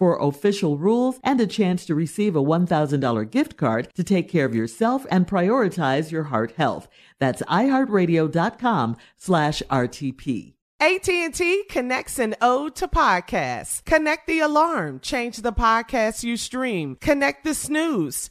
for official rules and a chance to receive a $1,000 gift card to take care of yourself and prioritize your heart health. That's iHeartRadio.com slash RTP. AT&T connects an ode to podcasts. Connect the alarm. Change the podcast you stream. Connect the snooze.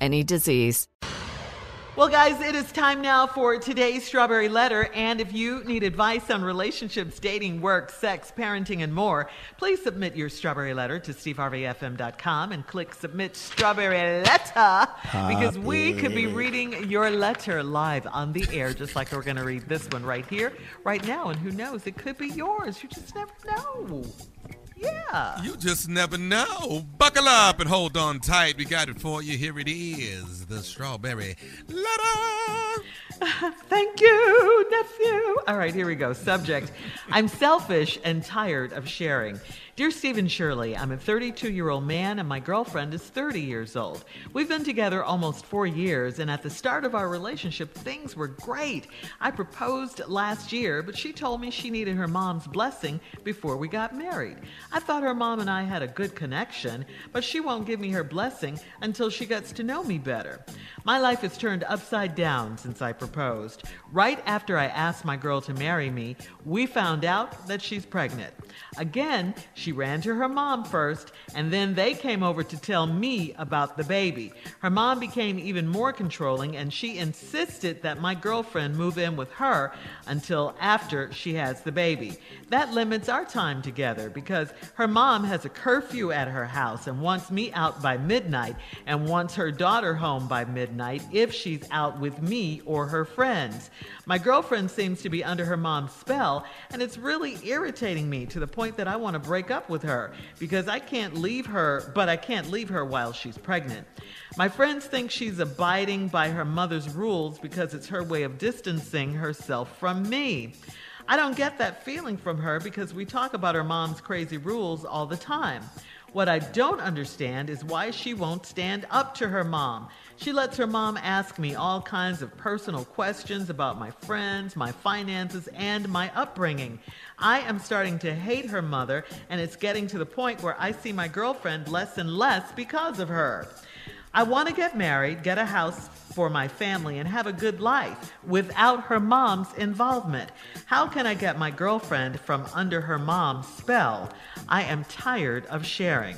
any disease. Well, guys, it is time now for today's Strawberry Letter. And if you need advice on relationships, dating, work, sex, parenting, and more, please submit your Strawberry Letter to steveharveyfm.com and click Submit Strawberry Letter because we could be reading your letter live on the air, just like we're going to read this one right here, right now. And who knows, it could be yours. You just never know. Yeah. You just never know. Buckle up and hold on tight. We got it for you. Here it is the strawberry letter. Thank you, nephew. All right, here we go. Subject I'm selfish and tired of sharing. Dear Stephen Shirley, I'm a 32 year old man and my girlfriend is 30 years old. We've been together almost four years, and at the start of our relationship, things were great. I proposed last year, but she told me she needed her mom's blessing before we got married. I thought her mom and I had a good connection, but she won't give me her blessing until she gets to know me better. My life has turned upside down since I proposed. Right after I asked my girl to marry me, we found out that she's pregnant. Again, she ran to her mom first, and then they came over to tell me about the baby. Her mom became even more controlling, and she insisted that my girlfriend move in with her until after she has the baby. That limits our time together because her mom has a curfew at her house and wants me out by midnight and wants her daughter home by midnight if she's out with me or her friends. My girlfriend seems to be under her mom's spell, and it's really irritating me to the point that I want to break up with her because I can't leave her, but I can't leave her while she's pregnant. My friends think she's abiding by her mother's rules because it's her way of distancing herself from me. I don't get that feeling from her because we talk about her mom's crazy rules all the time. What I don't understand is why she won't stand up to her mom. She lets her mom ask me all kinds of personal questions about my friends, my finances, and my upbringing. I am starting to hate her mother, and it's getting to the point where I see my girlfriend less and less because of her. I want to get married, get a house for my family, and have a good life without her mom's involvement. How can I get my girlfriend from under her mom's spell? I am tired of sharing.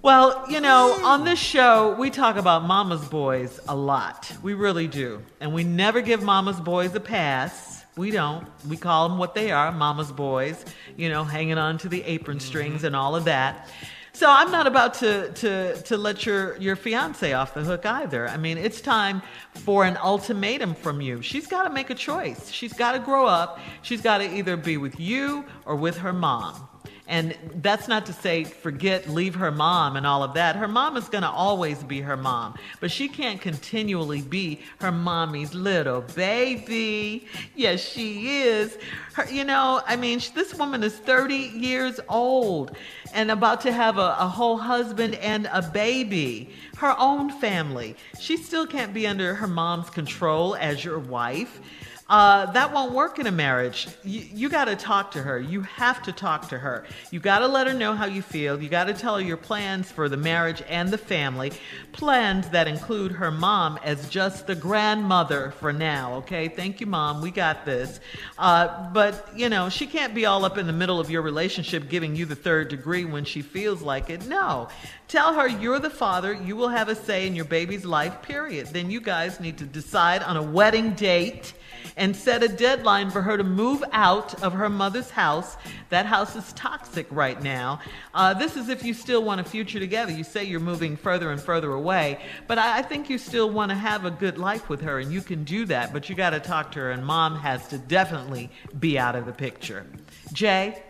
Well, you know, on this show, we talk about mama's boys a lot. We really do. And we never give mama's boys a pass. We don't. We call them what they are mama's boys, you know, hanging on to the apron mm-hmm. strings and all of that. So I'm not about to, to, to let your, your fiance off the hook either. I mean, it's time for an ultimatum from you. She's got to make a choice. She's got to grow up. She's got to either be with you or with her mom. And that's not to say forget, leave her mom and all of that. Her mom is going to always be her mom, but she can't continually be her mommy's little baby. Yes, she is. Her, you know, I mean, this woman is 30 years old and about to have a, a whole husband and a baby, her own family. She still can't be under her mom's control as your wife. Uh, that won't work in a marriage. You, you got to talk to her. You have to talk to her. You got to let her know how you feel. You got to tell her your plans for the marriage and the family. Plans that include her mom as just the grandmother for now, okay? Thank you, mom. We got this. Uh, but, you know, she can't be all up in the middle of your relationship giving you the third degree when she feels like it. No. Tell her you're the father. You will have a say in your baby's life, period. Then you guys need to decide on a wedding date and set a deadline for her to move out of her mother's house. That house is toxic right now. Uh, this is if you still want a future together. You say you're moving further and further away, but I, I think you still want to have a good life with her, and you can do that, but you got to talk to her, and mom has to definitely be out of the picture. Jay?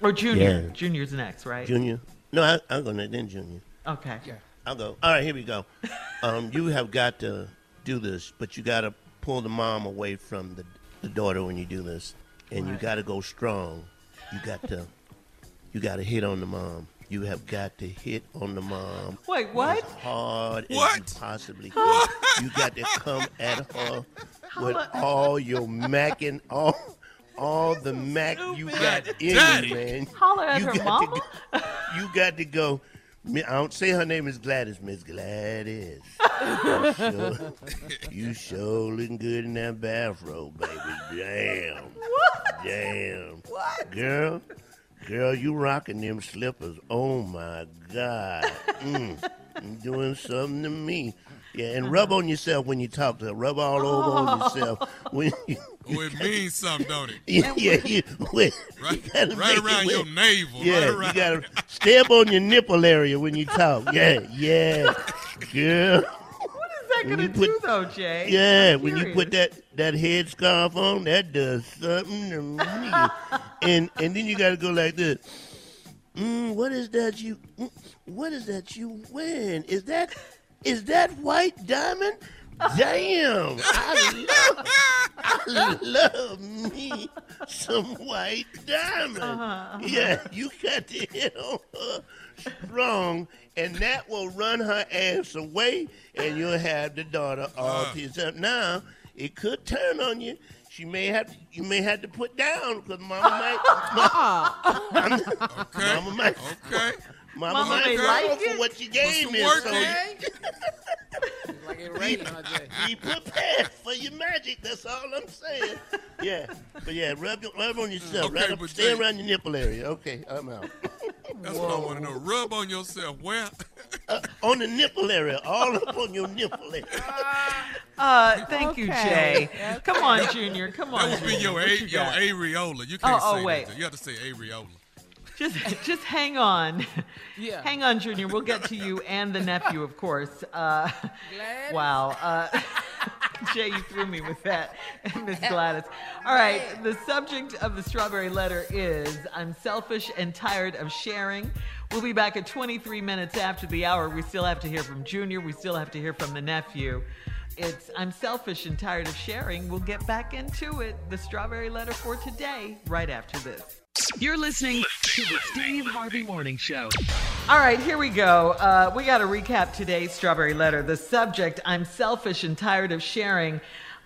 Or Junior? Yeah. Junior's next, right? Junior. No, I, I'm going to then Junior. Okay. Yeah. I'll go. All right, here we go. Um, you have got to do this, but you got to pull the mom away from the, the daughter when you do this, and you got to go strong. You got to, you got to hit on the mom. You have got to hit on the mom Wait, what? as hard as What? you possibly can. You got to come at her with all your macking, all, all the mac you got in you, man. Holler at you her mama? To go, you got to go. I don't say her name is Gladys, Miss Gladys. You sure, you sure looking good in that bathrobe, baby. Damn. What? Damn. What? Girl, girl, you rocking them slippers. Oh my God. Mm, you doing something to me. Yeah, and rub on yourself when you talk to her. Rub all over on yourself when you. Oh, it means something, don't it? Yeah, yeah, you, wait, Right, you gotta right around your navel. Yeah, right you gotta stab on your nipple area when you talk. Yeah, yeah, girl. What is that When going to you do, though, Jay? Yeah, I'm when you put that that head scarf on, that does something to me. and and then you gotta go like this. Mm, what is that you? mm, What is that you wearing? Is that is that white diamond? Damn, I love I love me some white diamond. Uh-huh, uh-huh. Yeah, you got to hit on her strong, and that will run her ass away, and you'll have the daughter all uh-huh. to yourself. Now, it could turn on you. She may have you may have to put down because mama might Okay. mama might Okay. Mama, Mama might may fall like for it. what you Put gave some me. work So in. Like it raining, huh, be prepared for your magic. That's all I'm saying. Yeah, but yeah, rub, your- rub on yourself. Okay, right up, but stay Jay- around your nipple area. Okay, I'm out. That's what I want to know. Rub on yourself. Where? Uh, on the nipple area, all up on your nipple area. Uh, thank you, Jay. Come on, Junior. Come on. That would be your a- you your got? areola. You can't Oh, oh, say wait. that. You have to say areola. Just, just hang on. Yeah. Hang on, Junior. We'll get to you and the nephew, of course. Uh, Glad. wow. Uh, Jay, you threw me with that, Miss Gladys. All right, the subject of the strawberry letter is I'm selfish and tired of sharing. We'll be back at 23 minutes after the hour. We still have to hear from Junior. We still have to hear from the nephew. It's I'm selfish and tired of sharing. We'll get back into it. The strawberry letter for today, right after this. You're listening to the Steve Harvey Morning Show. All right, here we go. Uh, we got to recap today's strawberry letter. The subject I'm selfish and tired of sharing.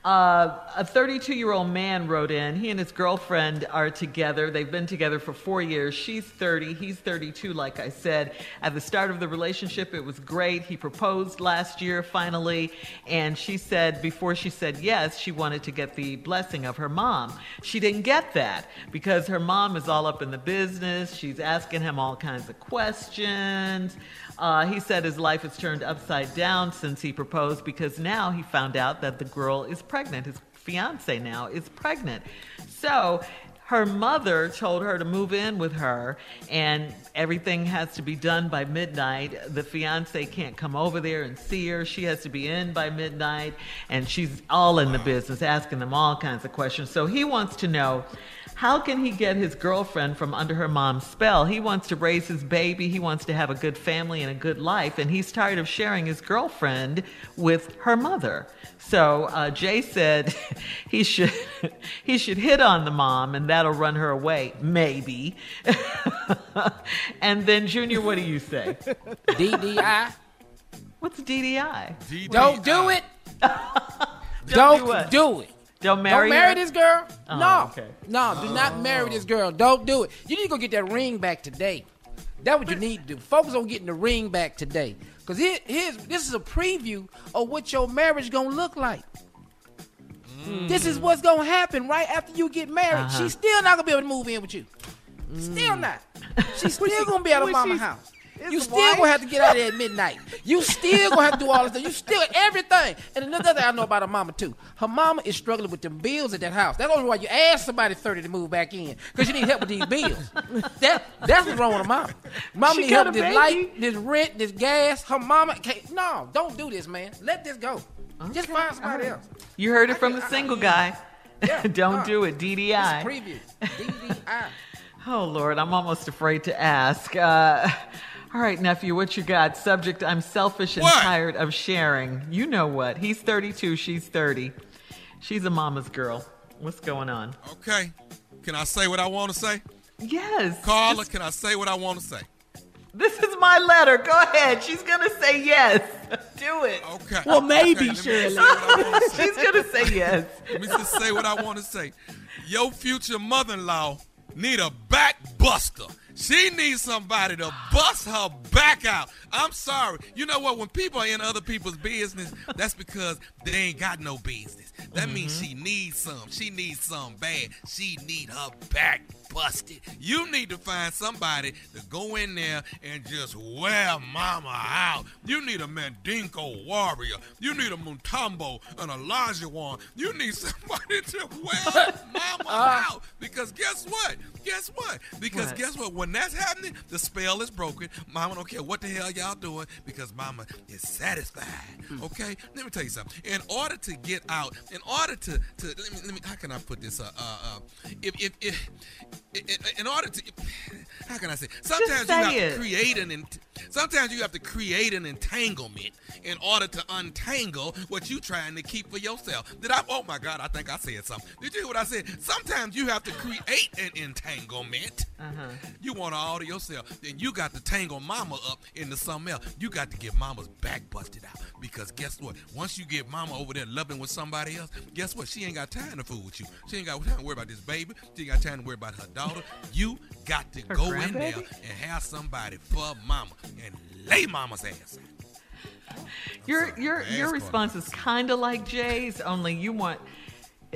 Uh, a 32 year old man wrote in. He and his girlfriend are together. They've been together for four years. She's 30, he's 32, like I said. At the start of the relationship, it was great. He proposed last year, finally. And she said, before she said yes, she wanted to get the blessing of her mom. She didn't get that because her mom is all up in the business. She's asking him all kinds of questions. Uh, he said his life has turned upside down since he proposed because now he found out that the girl is pregnant. His fiance now is pregnant. So her mother told her to move in with her, and everything has to be done by midnight. The fiance can't come over there and see her. She has to be in by midnight, and she's all in the business, asking them all kinds of questions. So he wants to know how can he get his girlfriend from under her mom's spell? He wants to raise his baby. He wants to have a good family and a good life. And he's tired of sharing his girlfriend with her mother. So uh, Jay said he should he should hit on the mom, and that'll run her away, maybe. and then Junior, what do you say? DDI. What's DDI? Don't do it. do Don't what? do it. Don't marry Don't marry her? this girl. Oh, no. okay. No, do oh. not marry this girl. Don't do it. You need to go get that ring back today. That's what you need to do. Focus on getting the ring back today. Because here, here's this is a preview of what your marriage gonna look like. This is what's gonna happen right after you get married. Uh-huh. She's still not gonna be able to move in with you. Still not. She's still gonna be at her mama's house. His You still wife? gonna have to get out of there at midnight. You still gonna have to do all this stuff. You still everything. And another thing I know about her mama too. Her mama is struggling with them bills at that house. That's the only why you ask somebody thirty to move back in because you need help with these bills. that that's what's wrong with her mama. Mama She need help with this baby. light, this rent, this gas. Her mama can't. No, don't do this, man. Let this go. Just find somebody else. You heard it from the single guy. Yeah, Don't uh, do it. DDI. is preview. DDI. Oh, Lord, I'm almost afraid to ask. Uh, all right, nephew, what you got? Subject I'm selfish and What? tired of sharing. You know what? He's 32, she's 30. She's a mama's girl. What's going on? Okay. Can I say what I want to say? Yes. Carla, Just- can I say what I want to say? this is my letter. Go ahead. She's going to say yes. Do it. Okay. Well, maybe, okay, let me just Shirley. say what I wanna. She's going to say yes. Let me just say what I want to say. Your future mother-in-law need a back buster. She needs somebody to bust her back out. I'm sorry. You know what? When people are in other people's business, that's because they ain't got no business. That means mm-hmm. she needs some. She needs some bad. She need her back busted. You need to find somebody to go in there and just wear mama out. You need a Mandingo warrior. You need a Mutombo, an Elijah one. You need somebody to wear mama out. Because guess what? Guess what? Because What? guess what? When that's happening, the spell is broken. Mama don't care what the hell y'all doing because mama is satisfied. Okay? Let me tell you something. In order to get out, in order to, to let me, let me how can I put this uh uh, uh if, if, if, if in order to how can I say sometimes you say have it. to create an sometimes you have to create an entanglement in order to untangle what you're trying to keep for yourself. Did I oh my god, I think I said something. Did you hear what I said? Sometimes you have to create an entanglement. Uh-huh. You want all to yourself. Then you got to tangle mama up into something else. You got to get mama's back busted out. Because guess what? Once you get mama over there loving with somebody else, guess what? She ain't got time to fool with you. She ain't got time to worry about this baby. She ain't got time to worry about her daughter. You got to Her go in there and have somebody for mama and lay mama's ass out. Your sorry, your your response is kind of like Jay's, only you want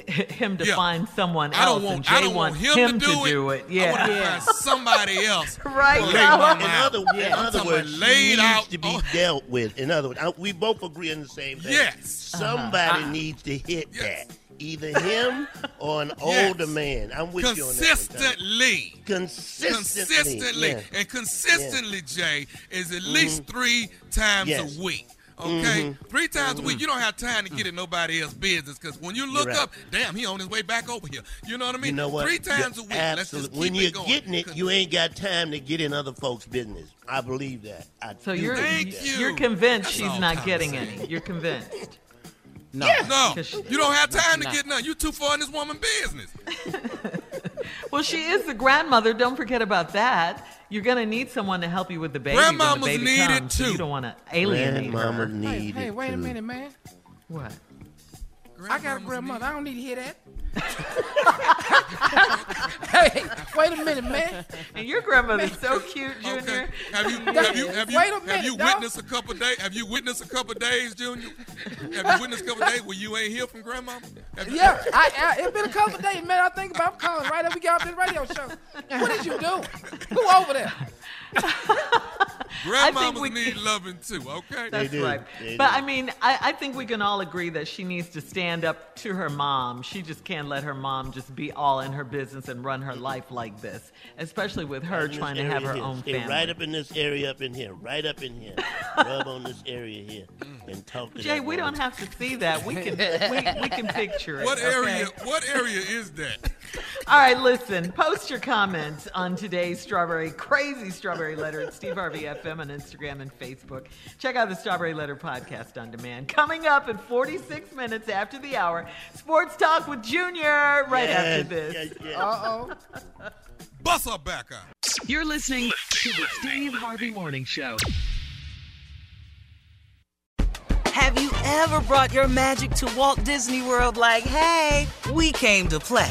him to Yeah. find someone I else, don't want, and Jay I don't want wants him, to, do, it. I want to Yeah. find somebody else. Right, to lay mama In out. other, in other words, laid needs out. to be oh, dealt with. In other words, I- we both agree on the same thing. Yes. Uh-huh. Somebody needs to hit Yes. that. Either him or an Yes. older man. I'm with you on that. one, consistently. Consistently. consistently yeah. and consistently jay is at mm-hmm. least three times Yes. a week Okay, mm-hmm. three times a week. Mm-hmm. You don't have time to get in nobody else's business because when you look right. up, damn, he on his way back over here. You know what I mean? You know what? Three times a You're week. Let's just absolute- keep when you're going. getting it, 'Cause- you ain't got time to get in other folks' business. I believe that. I So do you're believe Thank that. you. you're convinced That's she's not getting any. You're convinced. No. No, 'Cause she- you don't have time to Nah. get none. You too far in this woman business. Well, she is the grandmother. Don't forget about that. You're gonna need someone to help you with the baby when Grandmamas the baby need it comes. so too. you don't want to alienate Grandmama her. Hey, need hey, it wait a minute, man. What? I got a grandmother. need- I don't need to hear that. hey, wait a minute, man. And your grandmother's so cute, Junior. Okay. Have you have you have you Wait a have minute, you dog. witnessed a couple days? Have you witnessed a couple days, Junior? Have you witnessed a couple days where you ain't hear from grandma? Have you- Yeah, I, I, it's been a couple of days, man. I think about I'm calling right up. We got off this radio show. What did you do? Who over there? Grandmamas we- need loving too. Okay. That's do. right. They But do. I mean, I, I think we can all agree that she needs to stand up to her mom. She just can't let her mom just be all in her business and run her life like this, especially with her In this trying to have area her here. own Stay family. right up in this area, up in here, right up in here. Rub on this area here, and talk to Jay, we woman. don't have to see that. We can we, we can picture it. What okay? area? What area is that? All right, listen. Post your comments on today's strawberry crazy strawberry letter at Steve Harvey FM on Instagram and Facebook. Check out the Strawberry Letter podcast on demand. Coming up in 46 minutes after the hour, Sports Talk with Junior. Right Yes, after this. yes, yes. Uh oh. Bust her back out. You're listening to the Steve Harvey Morning Show. Have you ever brought your magic to Walt Disney World like, hey, we came to play?